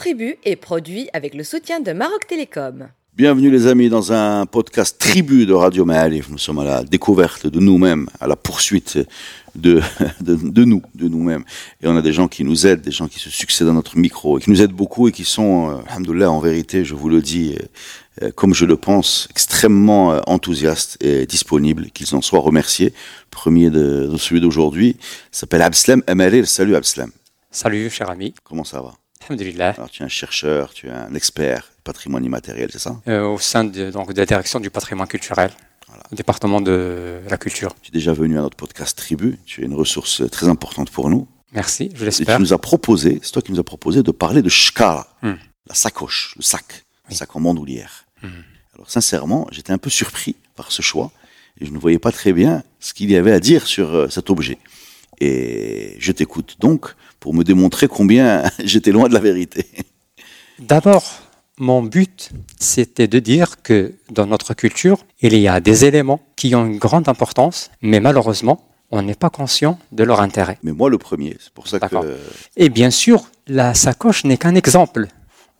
Tribu est produit avec le soutien de Maroc Télécom. Bienvenue les amis dans un podcast Tribu de Radio Maalif. Nous sommes à la découverte de nous-mêmes, à la poursuite de, de, de nous, de nous-mêmes. Et on a des gens qui nous aident, des gens qui se succèdent à notre micro, et qui nous aident beaucoup et qui sont, euh, alhamdoulilah, en vérité, je vous le dis, euh, euh, comme je le pense, extrêmement euh, enthousiastes et disponibles, qu'ils en soient remerciés. Premier de, de celui d'aujourd'hui s'appelle Abslam Amalil. Salut Abslam. Salut, cher ami. Comment ça va? Alors tu es un chercheur, tu es un expert patrimoine immatériel, c'est ça? Euh, au sein de, donc, de la direction du patrimoine culturel, Voilà. au département de la culture. Tu es déjà venu à notre podcast Tribu, tu es une ressource très importante pour nous. Merci, je Et tu l'espère. nous as proposé, c'est toi qui nous as proposé de parler de shkara, Hmm. la sacoche, le sac, le Oui. sac en bandoulière. Hmm. Alors sincèrement, j'étais un peu surpris par ce choix et je ne voyais pas très bien ce qu'il y avait à dire sur euh, cet objet. Et je t'écoute donc pour me démontrer combien j'étais loin de la vérité. D'abord, mon but, c'était de dire que dans notre culture, il y a des éléments qui ont une grande importance, mais malheureusement, on n'est pas conscient de leur intérêt. Mais moi le premier, c'est pour ça que D'accord. Et bien sûr, la sacoche n'est qu'un exemple.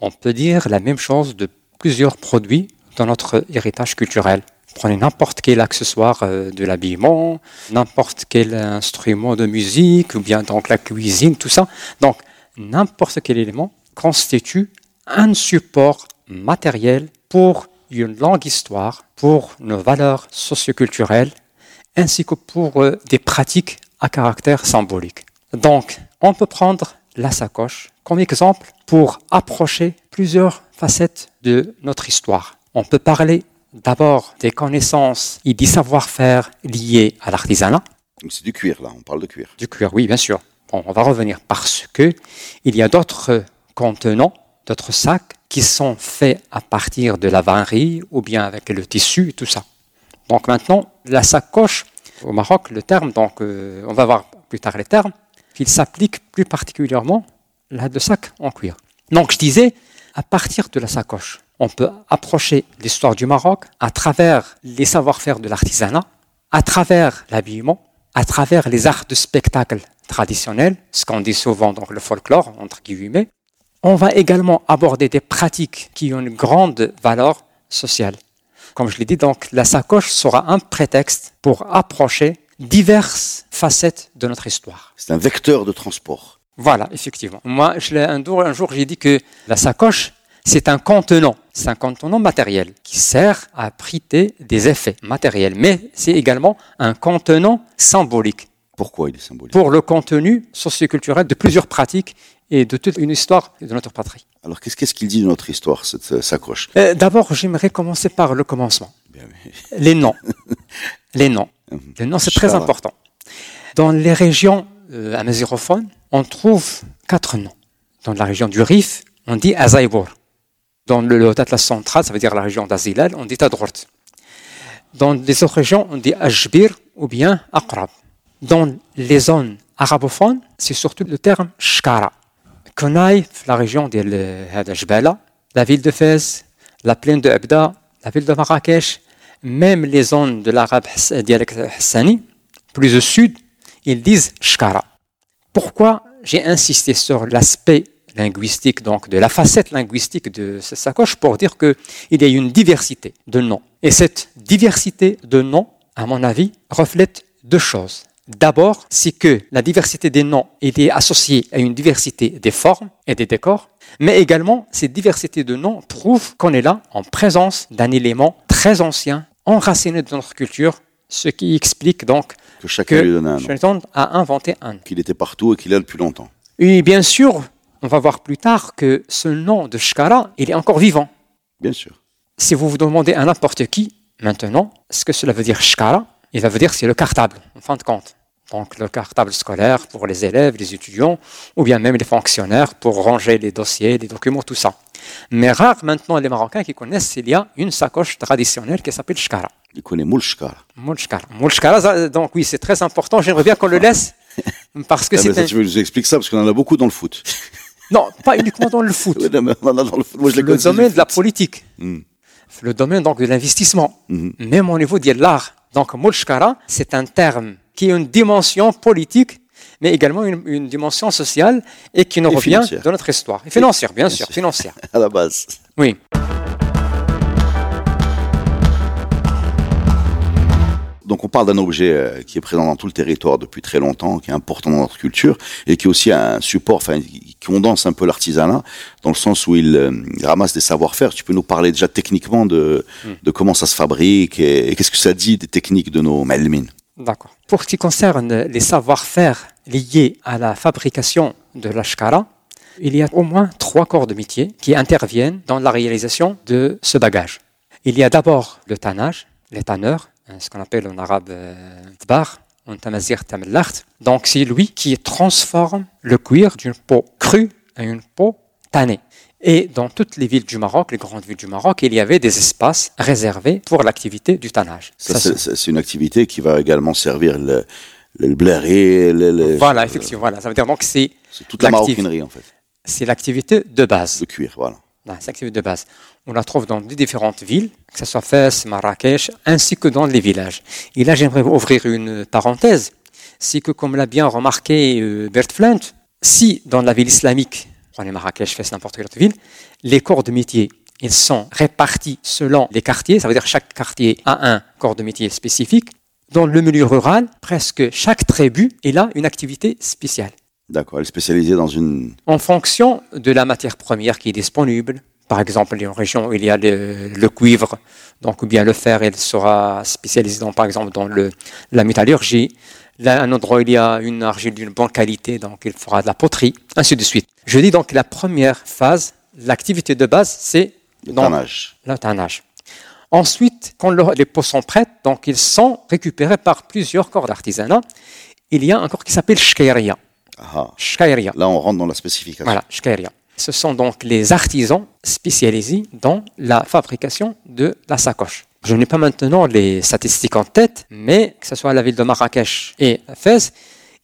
On peut dire la même chose de plusieurs produits dans notre héritage culturel. Prenez n'importe quel accessoire euh, de l'habillement, n'importe quel instrument de musique, ou bien donc la cuisine, tout ça. Donc, n'importe quel élément constitue un support matériel pour une longue histoire, pour nos valeurs socioculturelles, ainsi que pour euh, des pratiques à caractère symbolique. Donc, on peut prendre la sacoche comme exemple pour approcher plusieurs facettes de notre histoire. On peut parler d'abord des connaissances et des savoir-faire liés à l'artisanat, c'est du cuir là, on parle de cuir. du cuir, oui, bien sûr. Bon, on va revenir parce que il y a d'autres contenants, d'autres sacs qui sont faits à partir de la vannerie ou bien avec le tissu tout ça. Donc maintenant, la sacoche au Maroc, le terme, donc euh, on va voir plus tard les termes, il s'applique plus particulièrement là de sac en cuir. Donc je disais, à partir de la sacoche, on peut approcher l'histoire du Maroc à travers les savoir-faire de l'artisanat, à travers l'habillement, à travers les arts de spectacle traditionnels, ce qu'on dit souvent donc le folklore, entre guillemets. On va également aborder des pratiques qui ont une grande valeur sociale. Comme je l'ai dit, donc la sacoche sera un prétexte pour approcher diverses facettes de notre histoire. C'est un vecteur de transport. Voilà, effectivement. Moi, je l'ai- un jour, un jour j'ai dit que la sacoche, c'est un contenant. C'est un contenant matériel qui sert à abriter des effets matériels, mais c'est également un contenant symbolique Pourquoi il est symbolique pour le contenu socioculturel de plusieurs pratiques et de toute une histoire de notre patrie. Alors qu'est-ce qu'il dit de notre histoire, cette euh, sacoche Euh, D'abord, j'aimerais commencer par le commencement. Bien, mais- Les noms. Les noms. Les noms, c'est très important. Dans les régions euh, on trouve quatre noms. Dans la région du Rif, on dit Azaïbour. Dans le Atlas central, ça veut dire la région d'Azilal, on dit Tadrourt. Dans les autres régions, on dit Ajbir ou bien Aqrab. Dans les zones arabophones, c'est surtout le terme Shkara. Qu'on la région de la ville de Fès, la plaine de Abda, la ville de Marrakech, même les zones de l'arabe dialecte hassani, plus au sud, ils disent Shkara. Pourquoi j'ai insisté sur l'aspect linguistique, donc de la facette linguistique de cette sacoche, pour dire qu'il y a une diversité de noms. Et cette diversité de noms, à mon avis, reflète deux choses. D'abord, c'est que la diversité des noms était associée à une diversité des formes et des décors, mais également cette diversité de noms prouve qu'on est là en présence d'un élément très ancien, enraciné dans notre culture, ce qui explique donc Que chacun lui donne un nom. que a inventé un nom. Qu'il était partout et qu'il est là depuis longtemps. Et bien sûr, on va voir plus tard que ce nom de Shkara, il est encore vivant. Bien sûr. Si vous vous demandez à n'importe qui, maintenant, ce que cela veut dire Shkara, il va vous dire c'est le cartable, en fin de compte. Donc le cartable scolaire pour les élèves, les étudiants, ou bien même les fonctionnaires pour ranger les dossiers, les documents, tout ça. Mais rares maintenant les Marocains qui connaissent qu'il y a une sacoche traditionnelle qui s'appelle Shkara. Il connaît Moulchkar. Moulchkara. Moulchkara, ça, donc oui, c'est très important. J'aimerais bien qu'on le laisse parce que Ah, mais c'est un... tu veux que je vous explique ça parce qu'on en a beaucoup dans le foot. Non, pas uniquement dans le foot. Oui, non, mais on en a dans le foot. Moi, je les le connais, c'est domaine de la politique, Mm. le domaine donc de l'investissement, Mhm. même au niveau de l'art. Donc, Moulchkara, c'est un terme qui a une dimension politique, mais également une, une dimension sociale et qui nous Et revient financière. dans notre histoire. Et financière, bien Bien sûr, sûr. financière. À la base. Oui. Donc on parle d'un objet euh, qui est présent dans tout le territoire depuis très longtemps, qui est important dans notre culture et qui est aussi un support, enfin qui condense un peu l'artisanat dans le sens où il, euh, il ramasse des savoir-faire. Tu peux nous parler déjà techniquement de, de comment ça se fabrique et, et qu'est-ce que ça dit des techniques de nos melmines D'accord. Pour ce qui concerne les savoir-faire liés à la fabrication de l'ashkara, il y a au moins trois corps de métier qui interviennent dans la réalisation de ce bagage. Il y a d'abord le tannage, les tanneurs, ce qu'on appelle en arabe euh, tbar, en tamazir tamallacht. Donc c'est lui qui transforme le cuir d'une peau crue à une peau tannée. Et dans toutes les villes du Maroc, les grandes villes du Maroc, il y avait des espaces réservés pour l'activité du tannage. Ça, Ça, c'est- une activité qui va également servir le, le, le le- le- Voilà, effectivement. Voilà. Ça veut dire donc c'est toute la maroquinerie en fait, c'est l'activité de base. le cuir, voilà. Voilà, C'est l'activité de base. On la trouve dans les différentes villes, que ce soit Fès, Marrakech, ainsi que dans les villages. Et là, j'aimerais ouvrir une parenthèse. C'est que, comme l'a bien remarqué euh, Bert Flint, si dans la ville islamique, prenez Marrakech, Fès, n'importe quelle autre ville, les corps de métier, sont répartis selon les quartiers, ça veut dire chaque quartier a un corps de métier spécifique. Dans le milieu rural, presque chaque tribu, il a une activité spéciale D'accord, elle est spécialisée dans une... en fonction de la matière première qui est disponible. Par exemple, il y a une région où il y a le, le cuivre, donc ou bien le fer, il sera spécialisé dans, par exemple dans le, la métallurgie. Là, un endroit où il y a une argile d'une bonne qualité, donc il fera de la poterie, ainsi de suite. Je dis donc la première phase, l'activité de base, c'est le tannage. le tannage. Ensuite, quand le- les peaux sont prêtes, donc ils sont récupérés par plusieurs corps d'artisanat. Il y a un corps qui s'appelle shkairia. Ah, Shkairia. là, on rentre dans la spécification. Voilà, shkairia. Ce sont donc les artisans spécialisés dans la fabrication de la sacoche. Je n'ai pas maintenant les statistiques en tête, mais que ce soit à la ville de Marrakech et à Fès,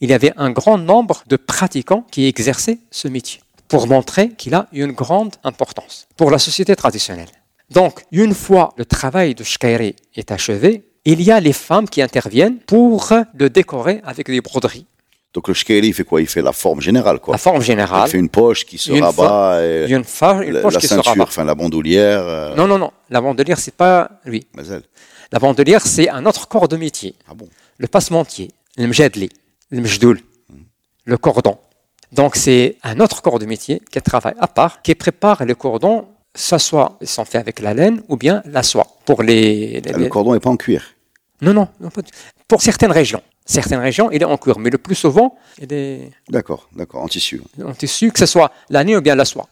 il y avait un grand nombre de pratiquants qui exerçaient ce métier pour montrer qu'il a une grande importance pour la société traditionnelle. Donc, une fois le travail de shkairi est achevé, il y a les femmes qui interviennent pour le décorer avec des broderies. Donc le shkeli, il fait quoi? Il fait la forme générale, quoi. La forme Il générale, fait une poche qui se rabat et il une, fa- une poche la qui se ceinture, rabat. enfin la bandoulière. euh, Non, non, non. La bandelière, c'est pas lui. mais elle. La bandelière, c'est un autre corps de métier. Ah bon? Le passementier, le mjedli, le mjdoul, le cordon. Donc, c'est un autre corps de métier qui travaille à part, qui prépare les cordons, ça soit, ils sont faits avec la laine ou bien la soie. Pour les, les- Ah, Le cordon n'est pas en cuir. Non, non, non, pas du- Pour certaines régions. Certaines régions, il est en cuir, mais le plus souvent, il est D'accord, d'accord, en tissu. en tissu, que ce soit la laine ou bien la soie.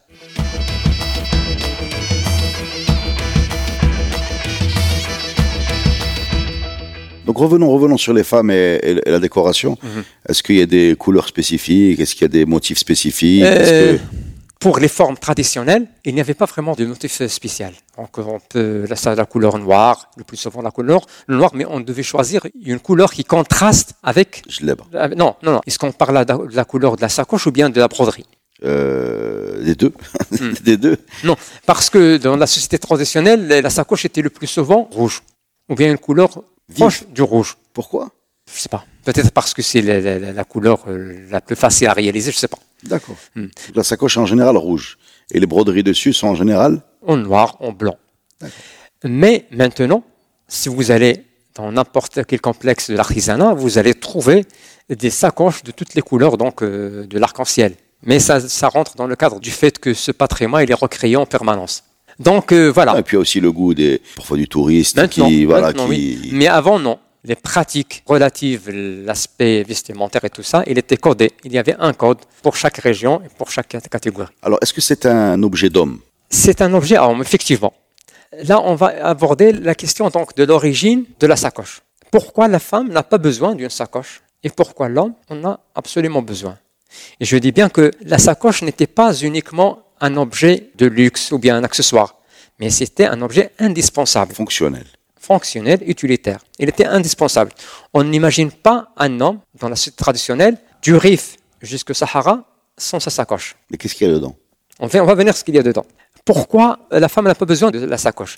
Donc revenons, revenons sur les femmes et, la décoration. Mhm. Est-ce qu'il y a des couleurs spécifiques? Est-ce qu'il y a des motifs spécifiques? Euh, Pour les formes traditionnelles, il n'y avait pas vraiment de motif spécial. Donc on peut là, ça, la couleur noire, le plus souvent la couleur le noir, mais on devait choisir une couleur qui contraste avec. Je avec- Non, non, non. Est-ce qu'on parle de de la couleur de la sacoche ou bien de la broderie? Euh, des deux. Hmm. des deux. Non, parce que dans la société traditionnelle, la sacoche était le plus souvent rouge, ou bien une couleur proche du rouge. Pourquoi? Je sais pas. Peut-être parce que c'est la, la- la couleur euh, la plus facile à réaliser, je sais pas. D'accord. Hmm. La sacoche est en général rouge. Et les broderies dessus sont en général en noir, en blanc. Mais maintenant, si vous allez dans n'importe quel complexe de l'artisanat, vous allez trouver des sacoches de toutes les couleurs donc euh, de l'arc-en-ciel. Mais ça, ça rentre dans le cadre du fait que ce patrimoine il est recréé en permanence. Donc euh, voilà. Et puis il y a aussi le goût des parfois du touriste Maintenant, qui voilà qui oui. Mais avant, non. Les pratiques relatives, l'aspect vestimentaire et tout ça, il était codé. Il y avait un code pour chaque région et pour chaque catégorie. Alors est-ce que c'est un objet d'homme? C'est un objet homme, effectivement. Là, on va aborder la question donc de l'origine de la sacoche. Pourquoi la femme n'a pas besoin d'une sacoche et pourquoi l'homme en a absolument besoin? Et je dis bien que la sacoche n'était pas uniquement un objet de luxe ou bien un accessoire, mais c'était un objet indispensable fonctionnel fonctionnel, utilitaire. Il était indispensable. On n'imagine pas un homme dans la société traditionnelle du Rif jusqu'au Sahara sans sa sacoche. Mais qu'est-ce qu'il y a dedans? On va, on va venir à ce qu'il y a dedans. Pourquoi la femme n'a pas besoin de la sacoche?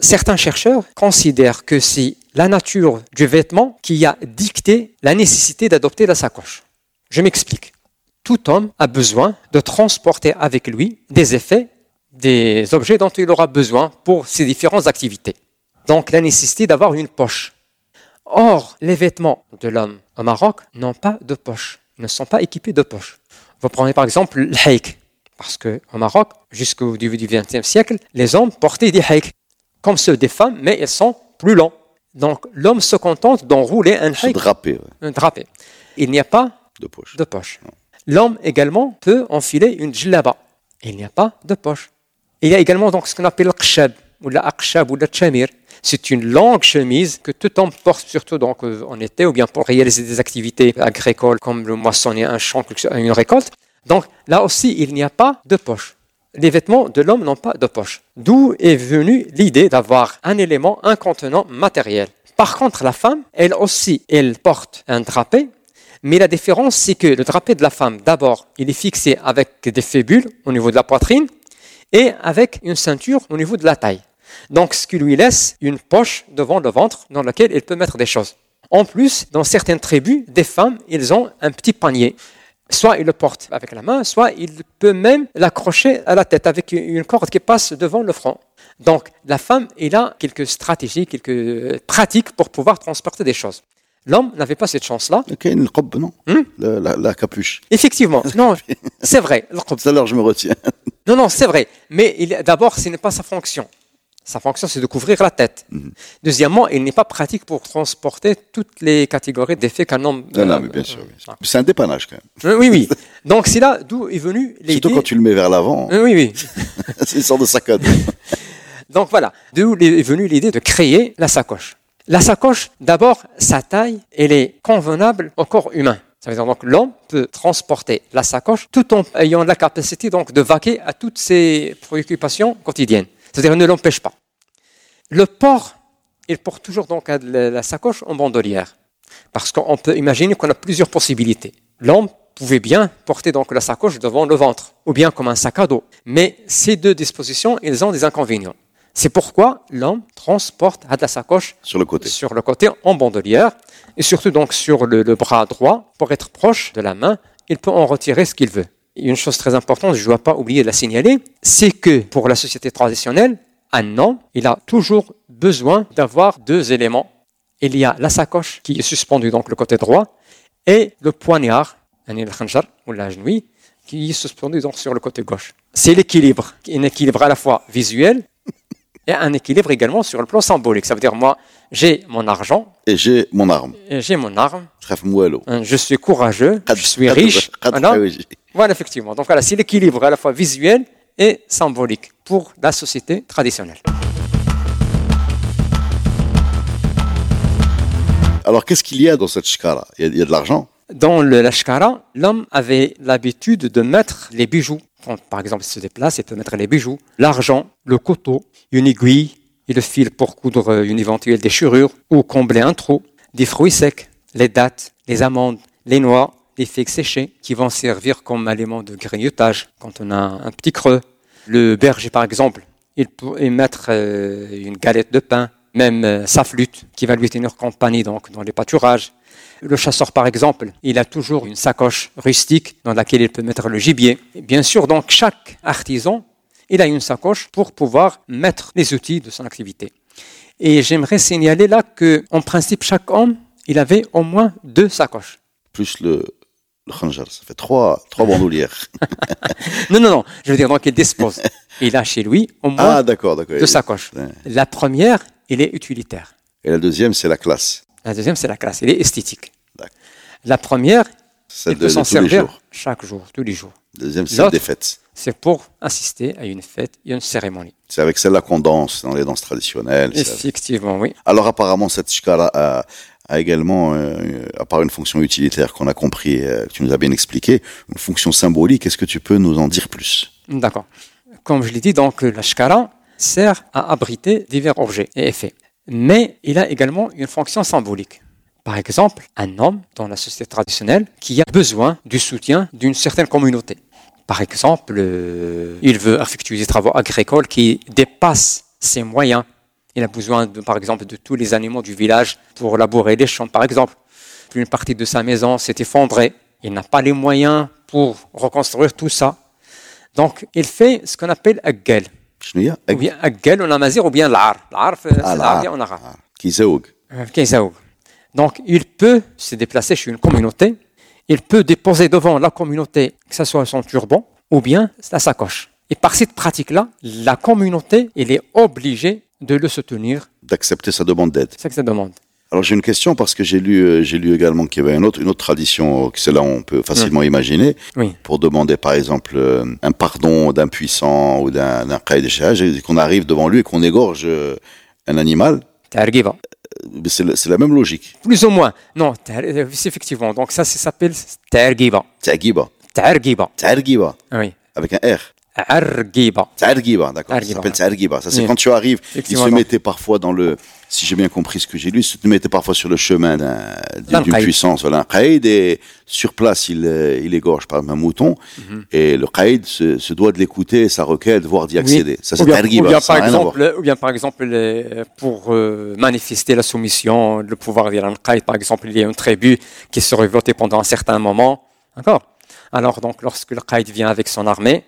Certains chercheurs considèrent que c'est la nature du vêtement qui a dicté la nécessité d'adopter la sacoche. Je m'explique. Tout homme a besoin de transporter avec lui des effets, des objets dont il aura besoin pour ses différentes activités. Donc la nécessité d'avoir une poche. Or, les vêtements de l'homme au Maroc n'ont pas de poche, ne sont pas équipés de poche. Vous prenez par exemple le haïk, parce qu'au Maroc, jusqu'au début du XXe siècle, les hommes portaient des haïks, comme ceux des femmes, mais ils sont plus longs. Donc l'homme se contente d'enrouler un haïk, ouais, un drapé. Il n'y a pas de poche. de poche. L'homme également peut enfiler une djellaba. Il n'y a pas de poche. Il y a également donc ce qu'on appelle le qshab, ou la aqshab, ou la chamir. C'est une longue chemise que tout homme porte, surtout donc euh, en été, ou bien pour réaliser des activités agricoles comme le moissonner un champ, une récolte. Donc là aussi, il n'y a pas de poche. Les vêtements de l'homme n'ont pas de poche. D'où est venue l'idée d'avoir un élément, un contenant matériel. Par contre, la femme, elle aussi, elle porte un drapé, mais la différence, c'est que le drapé de la femme, d'abord, il est fixé avec des fébules au niveau de la poitrine et avec une ceinture au niveau de la taille. Donc, ce qui lui laisse une poche devant le ventre dans laquelle elle peut mettre des choses. En plus, dans certaines tribus, des femmes, ils ont un petit panier. Soit il le porte avec la main, soit il peut même l'accrocher à la tête avec une corde qui passe devant le front. Donc, la femme, il a quelques stratégies, quelques pratiques pour pouvoir transporter des choses. L'homme n'avait pas cette chance-là. Ok, le qob, non Hmm la, la capuche. Effectivement, non, c'est vrai. Tout à l'heure, je me retiens. Non, non, c'est vrai. Mais il- d'abord, ce n'est pas sa fonction. Sa fonction, c'est de couvrir la tête. Deuxièmement, il n'est pas pratique pour transporter toutes les catégories d'effets qu'un homme. Non, non, euh, mais bien sûr. C'est un dépannage quand même. Oui, oui. Donc, c'est là d'où est venue l'idée. Surtout quand tu le mets vers l'avant, Oui, oui. c'est une sorte de sac à dos. Donc voilà, d'où est venue l'idée de créer la sacoche. La sacoche, d'abord, sa taille, elle est convenable au corps humain. Ça veut dire donc l'homme peut transporter la sacoche tout en ayant la capacité donc de vaquer à toutes ses préoccupations quotidiennes. C'est-à-dire ne l'empêche pas. Le port, il porte toujours donc la sacoche en bandolière. Parce qu'on peut imaginer qu'on a plusieurs possibilités. L'homme pouvait bien porter donc la sacoche devant le ventre, ou bien comme un sac à dos. Mais ces deux dispositions, ils ont des inconvénients. C'est pourquoi l'homme transporte à la sacoche Sur le côté. sur le côté en bandolière, et surtout donc sur le, bras droit, pour être proche de la main, il peut en retirer ce qu'il veut. Une chose très importante, je ne dois pas oublier de la signaler, c'est que pour la société traditionnelle, un homme, il a toujours besoin d'avoir deux éléments. Il y a la sacoche qui est suspendue donc le côté droit, et le poignard, ou la genouille, qui est suspendu donc sur le côté gauche. C'est l'équilibre, un équilibre à la fois visuel et un équilibre également sur le plan symbolique. Ça veut dire, moi, j'ai mon argent, Et j'ai mon arme. et j'ai mon arme, hein, je suis courageux, je suis riche. Voilà, effectivement. Donc voilà, c'est l'équilibre à la fois visuel et symbolique pour la société traditionnelle. Alors, qu'est-ce qu'il y a dans cette shkara? Il y, a, il y a de l'argent? Dans le lashkara, l'homme avait l'habitude de mettre les bijoux. Par exemple, se déplace, il peut mettre les bijoux, l'argent, le couteau, une aiguille et le fil pour coudre une éventuelle déchirure ou combler un trou, des fruits secs, les dattes, les amandes, les noix, les figues séchées qui vont servir comme aliment de grignotage quand on a un petit creux. Le berger, par exemple, il peut y mettre euh, une galette de pain, même euh, sa flûte qui va lui tenir compagnie donc dans les pâturages. Le chasseur, par exemple, il a toujours une sacoche rustique dans laquelle il peut mettre le gibier. Et bien sûr, donc chaque artisan, il a une sacoche pour pouvoir mettre les outils de son activité. Et j'aimerais signaler là que, en principe, chaque homme, il avait au moins deux sacoches. Plus le, le khanjar. Ça fait trois, trois bandoulières. Non, non, non. Je veux dire, donc il dispose. Il a chez lui au moins ah, d'accord, d'accord. deux sacoches. La première, elle est utilitaire. Et la deuxième, c'est la classe. La deuxième, c'est la classe. Elle est esthétique. La première, il de, peut s'en servir jours. chaque jour, tous les jours. La deuxième, c'est des fêtes. C'est pour assister à une fête et une cérémonie. C'est avec celle-là qu'on danse dans les danses traditionnelles. Effectivement, oui. Alors apparemment, cette shkara a, a également, euh, à part une fonction utilitaire qu'on a compris, euh, que tu nous as bien expliqué, une fonction symbolique. Est-ce que tu peux nous en dire plus? D'accord. Comme je l'ai dit, donc la shkara sert à abriter divers objets et effets. Mais il a également une fonction symbolique. Par exemple, un homme dans la société traditionnelle qui a besoin du soutien d'une certaine communauté. Par exemple, euh, il veut effectuer des travaux agricoles qui dépassent ses moyens. Il a besoin, par exemple, de tous les animaux du village pour labourer les champs, par exemple. Une partie de sa maison s'est effondrée. il n'a pas les moyens pour reconstruire tout ça. Donc, il fait ce qu'on appelle Aggel. شنو هي؟ Ou bien Aggel en amazigh ou bien l'ar. L'ar, c'est Ah, l'arabe العار. en arabe. آه. كيزوج Euh, Kaisaoug. Donc, il peut se déplacer chez une communauté, il peut déposer devant la communauté, que ce soit son turban ou bien sa sacoche. Et par cette pratique-là, la communauté, elle est obligée de le soutenir. d'accepter sa demande d'aide. C'est ce que ça demande. Alors j'ai une question parce que j'ai lu, euh, j'ai lu également qu'il y avait une autre, une autre tradition euh, que celle-là on peut facilement imaginer Oui. pour demander par exemple euh, un pardon d'un puissant ou d'un qaïd qu'on arrive devant lui et qu'on égorge un animal. Targiba. Mais C'est la même logique. Plus ou moins. Non, effectivement. Donc, ça, ça s'appelle Targiba. Ta'giba. Targiba. Ta'giba. Oui. Avec un R. Argiba. Ta'giba, d'accord. Ça s'appelle. Ta'giba. Ça, c'est quand tu arrives, il Effectivement, se mettait parfois dans le, si j'ai bien compris ce que j'ai lu, il se mettait parfois sur le chemin d'un- D'un d'une puissance, voilà, un qaïd, et sur place, il, euh, il égorge par exemple un mouton, Mhm. et le qaïd se, se doit de l'écouter, sa requête, voire d'y accéder. Ça, c'est Ta'giba, ou bien, par exemple, ou bien par exemple, les- pour euh, manifester la soumission, le pouvoir d'Iran Qaïd, par exemple, il y a une tribu qui se révoltait pendant un certain moment. D'accord? Alors, donc, lorsque le Qaïd vient avec son armée,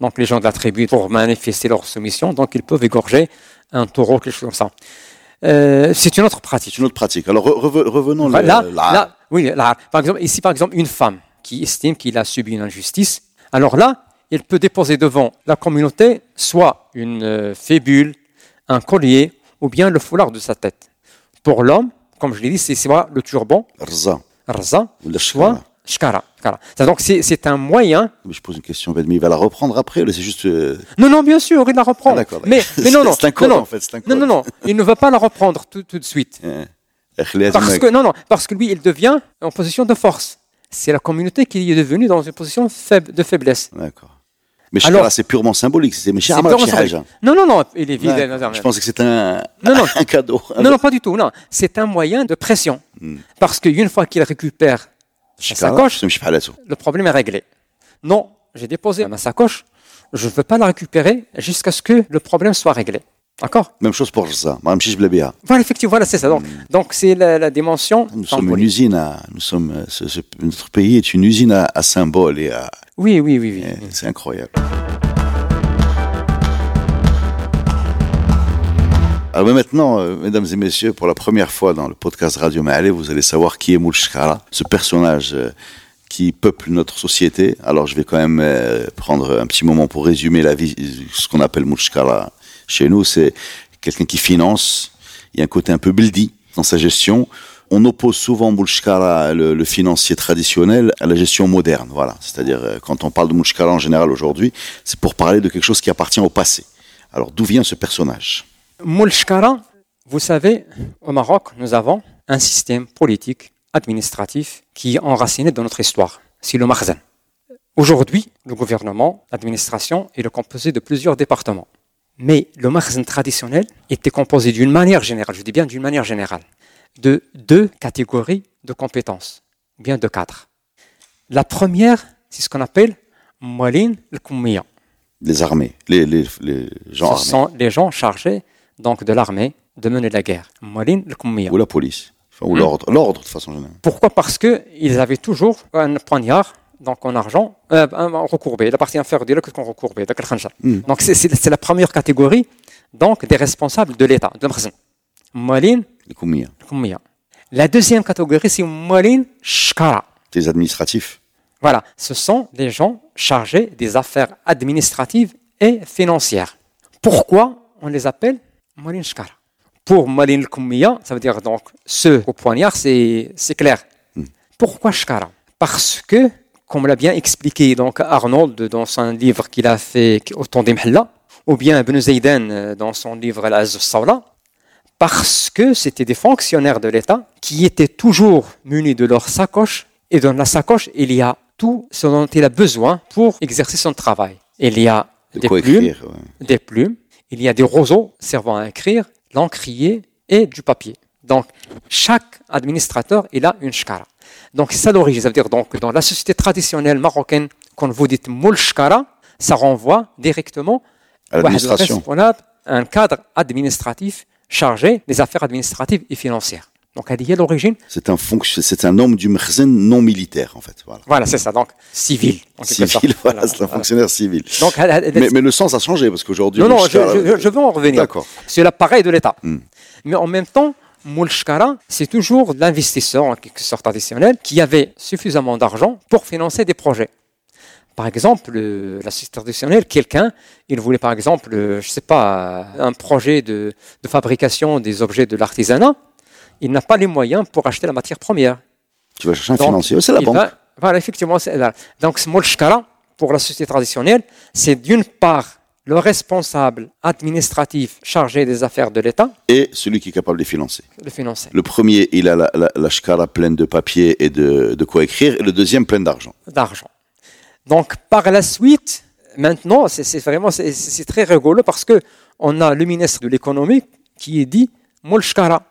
donc les gens de la tribu, pour manifester leur soumission, donc ils peuvent égorger un taureau, quelque chose comme ça. Euh, c'est une autre pratique. C'est une autre pratique. Alors, re- reve- revenons Là, le- là, là. là, oui, là, par exemple, ici, par exemple, une femme qui estime qu'il a subi une injustice, alors là, il peut déposer devant la communauté soit une euh, fébule, un collier, ou bien le foulard de sa tête. Pour l'homme, comme je l'ai dit, c'est soit le turban, Rza. rza, soit shkara. Donc, c'est c'est un moyen. Mais je pose une question, mais il va la reprendre après, c'est juste, euh, Non, non, bien sûr, il la reprend. Ah, d'accord, mais, d'accord. mais non, non. C'est un code, non, non. en fait, c'est un Non, code. non, non. Il ne va pas la reprendre tout, tout de suite. Akhlaz Parce que, non, non, parce que lui, il devient en position de force. C'est la communauté qui est devenue dans une position faible, de faiblesse. D'accord. Mais Shkara, c'est purement symbolique. C'est C'est c'est. Haja. Non, non, non, il est vide. Je pensais que c'était un, Non, non. un cadeau. Non, non, pas du tout. Non, c'est un moyen de pression. Hmm. Parce qu'une fois qu'il récupère sacoche, le problème est réglé. Non, j'ai déposé ma sacoche, je ne veux pas la récupérer jusqu'à ce que le problème soit réglé. D'accord? Même chose pour ça. Voilà, effectivement, voilà, c'est ça. Donc, donc c'est la, la dimension Nous sommes une usine à, nous sommes, ce- ce- notre pays est une usine à, à symboles et à, Oui, oui, oui, oui. et c'est incroyable. Alors mais maintenant, euh, mesdames et messieurs, pour la première fois dans le podcast Radio Ma'alé, vous allez savoir qui est Moulchkara, ce personnage euh, qui peuple notre société. Alors je vais quand même euh, prendre un petit moment pour résumer la vie, ce qu'on appelle Moulchkara chez nous. C'est quelqu'un qui finance, il y a un côté un peu bildi dans sa gestion. On oppose souvent Moulchkara, le, financier traditionnel, à la gestion moderne. Voilà. C'est-à-dire, quand on parle de Moulchkara en général aujourd'hui, c'est pour parler de quelque chose qui appartient au passé. Alors, d'où vient ce personnage? Moulchkara, vous savez, au Maroc, nous avons un système politique, administratif, qui est enraciné dans notre histoire. C'est le Makhzen. Aujourd'hui, le gouvernement, l'administration, est composé de plusieurs départements. Mais le Makhzen traditionnel était composé d'une manière générale, je dis bien d'une manière générale, de deux catégories de compétences, ou bien de cadres. La première, c'est ce qu'on appelle Moualin al-Koummiya. Les armées, les, les, les gens Ce armés. sont les gens chargés donc de l'armée de mener la guerre. Ou la police. Enfin, ou Hmm. l'ordre. L'ordre, de façon générale. Pourquoi? Parce que ils avaient toujours un poignard, donc en argent, euh, recourbé, la partie inférieure de qu'on recourbé. Mm. Donc c'est- c'est c'est la première catégorie donc des responsables de l'État, de Koumia. al-Koummiya. La deuxième catégorie, c'est Moualin Shkara. Les administratifs. Voilà, ce sont les gens chargés des affaires administratives et financières. Pourquoi on les appelle Malin Shkara Pour Malin Koumiya, ça veut dire donc ceux au poignard, c'est clair. Hmm. Pourquoi Shkara Parce que, comme l'a bien expliqué donc Arnold dans son livre qu'il a fait au temps des ou bien Ibn Zaydan euh, dans son livre Al-Azz Sawla, parce que c'était des fonctionnaires de l'État qui étaient toujours munis de leur sacoche et dans la sacoche il y a tout ce dont il a besoin pour exercer son travail. Il y a De des quoi plumes, écrire. ouais. des plumes, il y a des roseaux servant à écrire, l'encrier et du papier. Donc chaque administrateur il a une shkara. Donc c'est ça l'origine, ça veut dire donc dans la société traditionnelle marocaine quand vous dites moul shkara, ça renvoie directement À un cadre administratif chargé des affaires administratives et financières. Donc, elle est l'origine. C'est un, c'est un homme du Mkhzen non militaire, en fait. Voilà. Voilà, c'est ça. Donc, civil. sorte. Civil, voilà, c'est un fonctionnaire civil. Donc, Mais, mais le sens a changé, parce qu'aujourd'hui. non, non, je, je- je veux en revenir. D'accord. C'est l'appareil de l'État. Hmm. Mais en même temps, Moulchkara, c'est toujours l'investisseur, en quelque sorte traditionnel, qui avait suffisamment d'argent pour financer des projets. Par exemple, le- la société traditionnelle, quelqu'un, il voulait par exemple, euh, je sais pas, un projet de, de fabrication des objets de l'artisanat, il n'a pas les moyens pour acheter la matière première. Tu vas chercher un Donc, financier. C'est la banque. va- voilà, effectivement, c'est là. Donc, ce Molchkara, pour la société traditionnelle, c'est d'une part le responsable administratif chargé des affaires de l'État, Et celui qui est capable de les financer. le premier, il a la, la, la shkara pleine de papier et de, de quoi écrire. Et le deuxième, plein d'argent. d'argent. Donc, par la suite, maintenant, c'est vraiment c'est- très rigolo parce que on a le ministre de l'économie qui est dit Molchkara.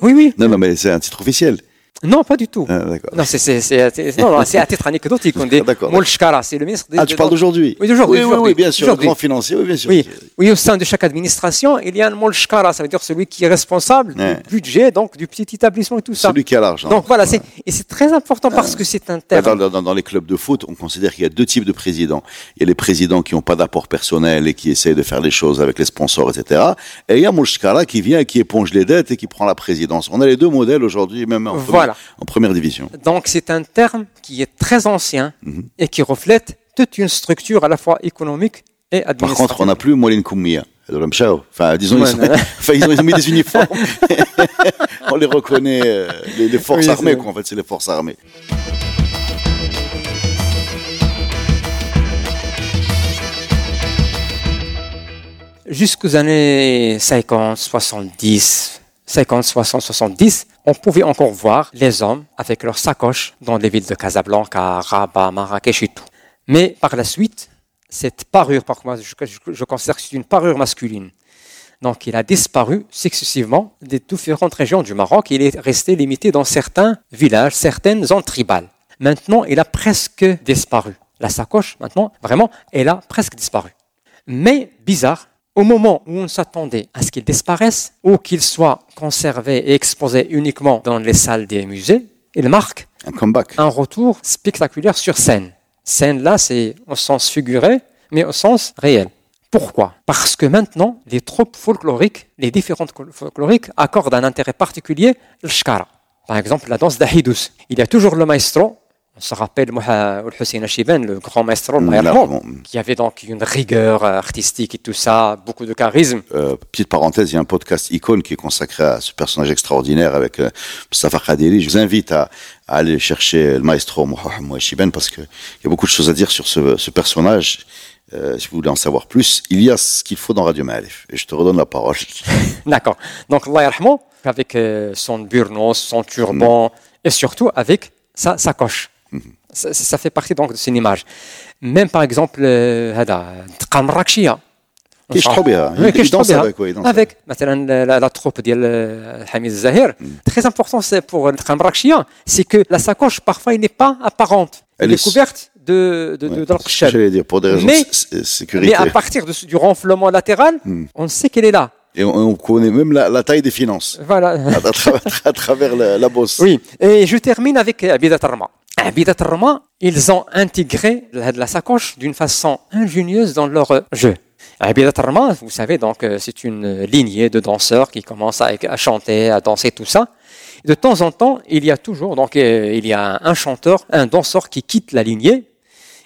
Oui, oui. Non, non, mais c'est un titre officiel. Non, pas du tout. Ah. Non, c'est à titre anecdotique. On dit D'accord. Molchkara, c'est le ministre. de- Ah, tu parles d'aujourd'hui Oui, d'aujourd'hui, Oui, oui, bien sûr. Le grand financier, oui, bien sûr. Oui, oui, au sein de chaque administration, il y a un molchkara, ça veut dire celui qui est responsable Ouais. du budget, donc du petit établissement et tout ça. Celui qui a l'argent. Donc voilà, c'est et c'est très important parce que c'est un Dans, terme. dans- dans les clubs de foot, on considère qu'il y a deux types de présidents. Il y a les présidents qui n'ont pas d'apport personnel et qui essayent de faire les choses avec les sponsors, etc. Et il y a Mouchkara qui vient et qui éponge les dettes et qui prend la présidence. On a les deux modèles aujourd'hui, même en, Voilà. En première division. Donc c'est un terme qui est très ancien Mhm. et qui reflète toute une structure à la fois économique et Par administrative. contre, on n'a plus Moulin Koumia. Enfin, disons, Ouais, ils, sont- enfin, ils ont, ils ont mis des uniformes. on les reconnaît, euh, les, les forces Oui, armées, quoi. En fait, c'est les forces armées. Jusqu'aux années 50, 70, 50, 60, 70, on pouvait encore voir les hommes avec leurs sacoches dans les villes de Casablanca, Rabat, Marrakech et tout. Mais par la suite, cette parure, par moi, je- je considère que c'est une parure masculine. Donc, il a disparu successivement des différentes régions du Maroc. Il est resté limité dans certains villages, certaines zones tribales. Maintenant, il a presque disparu. La sacoche, maintenant, vraiment, elle a presque disparu. Mais bizarre, au moment où on s'attendait à ce qu'il disparaisse ou qu'il soit conservé et exposé uniquement dans les salles des musées, il marque Un comeback. un retour spectaculaire sur scène. Scène là, c'est au sens figuré, mais au sens réel. Pourquoi? Parce que maintenant, les troupes folkloriques, les différentes folkloriques, accordent un intérêt particulier le shkara. Par exemple, la danse d'Ahidous. Il y a toujours le maestro, on se rappelle Mouha Hussein Achiben, le grand maestro, Mm, qui avait donc une rigueur euh, artistique et tout ça, beaucoup de charisme. Euh, petite parenthèse, il y a un podcast icône qui est consacré à ce personnage extraordinaire avec euh, Mustafa Khadiri. Je vous invite à, à aller chercher le maestro Mohamed Mouachiben parce qu'il y a beaucoup de choses à dire sur ce, ce personnage. Euh, si vous voulez en savoir plus, il y a ce qu'il faut dans Radio Ma'arif. Et je te redonne la parole. D'accord. Donc, Allah avec son burnos, son turban, et surtout avec sa sacoche Ça, ça fait partie donc de cette image. Même par exemple, euh, هذا تقام مراكشية. كي يشطحوا بها. Oui, Il- كي il يشطحوا danse بها. avec, ouais, il danse avec مثلا la, la, la troupe ديال euh, Hamid Zahir. Très important c'est pour تقام مراكشية, c'est que la sacoche parfois elle n'est pas apparente. Elle, Elle est est- couverte de de, de, Ouais, de la c'est ce que pochette. J'allais dire, pour des raisons Mais- de s- s- sécurité. Mais à partir de, ce- du renflement latéral, on sait qu'elle est là. Et on, on connaît même la, la taille des finances Voilà. à, à travers, à travers la, la bosse. Oui, et je termine avec Abidat Arma. Ils ont intégré la, sacoche d'une façon ingénieuse dans leur jeu. Abidat vous savez, donc euh, c'est une lignée de danseurs qui commencent à, chanter, à danser, tout ça. De temps en temps, il y a toujours, donc euh, il y a un chanteur, un danseur qui quitte la lignée,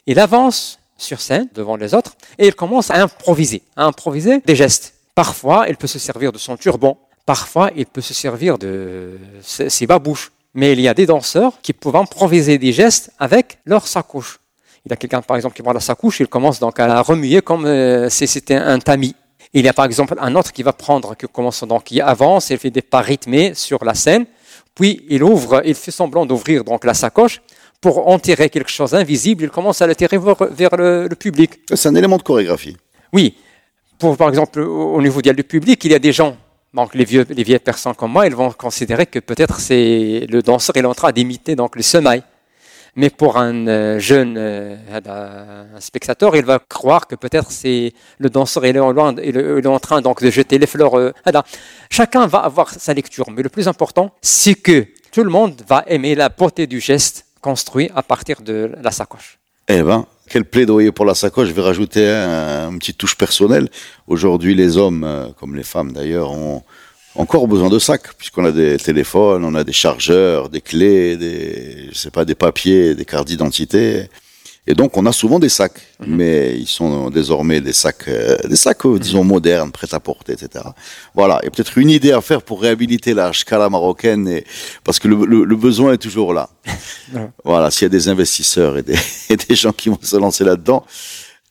il avance sur scène devant les autres et il commence à improviser, à improviser des gestes. Parfois, il peut se servir de son turban, parfois, il peut se servir de ses babouches. Mais il y a des danseurs qui peuvent improviser des gestes avec leur sacoche. Il y a quelqu'un, par exemple, qui prend la sacoche, il commence donc à la remuer comme euh, si c'était un tamis. Il y a par exemple un autre qui va prendre, qui commence donc, qui avance, il fait des pas rythmés sur la scène, puis il ouvre, il fait semblant d'ouvrir donc la sacoche pour enterrer quelque chose d'invisible, il commence à le tirer vers, le, le public. C'est un élément de chorégraphie. Oui, pour, par exemple, au niveau du public, il y a des gens, donc les, vieux, les vieilles personnes comme moi, ils vont considérer que peut-être c'est le danseur il est en train d'imiter donc le semail. Mais pour un euh, jeune euh, un spectateur, il va croire que peut-être c'est le danseur, il est, en, train donc de jeter les fleurs. Euh, Chacun va avoir sa lecture, mais le plus important, c'est que tout le monde va aimer la beauté du geste construit à partir de la sacoche. Eh ben, quel plaidoyer pour la sacoche. Je vais rajouter un, une petite touche personnelle. Aujourd'hui, les hommes, comme les femmes d'ailleurs, ont encore besoin de sacs, puisqu'on a des téléphones, on a des chargeurs, des clés, des, je sais pas, des papiers, des cartes d'identité. Et donc, on a souvent des sacs, mhm. mais ils sont désormais des sacs, euh, des sacs, euh, disons, modernes, prêts à porter, etc. Voilà. Et peut-être une idée à faire pour réhabiliter la scala marocaine, et, parce que le, le, besoin est toujours là. Voilà. S'il y a des investisseurs et des, et des gens qui vont se lancer là-dedans,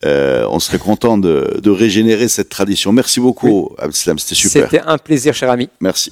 euh, on serait content de, de, régénérer cette tradition. Merci beaucoup, oui. Abdeslam, c'était super. C'était un plaisir, cher ami. Merci.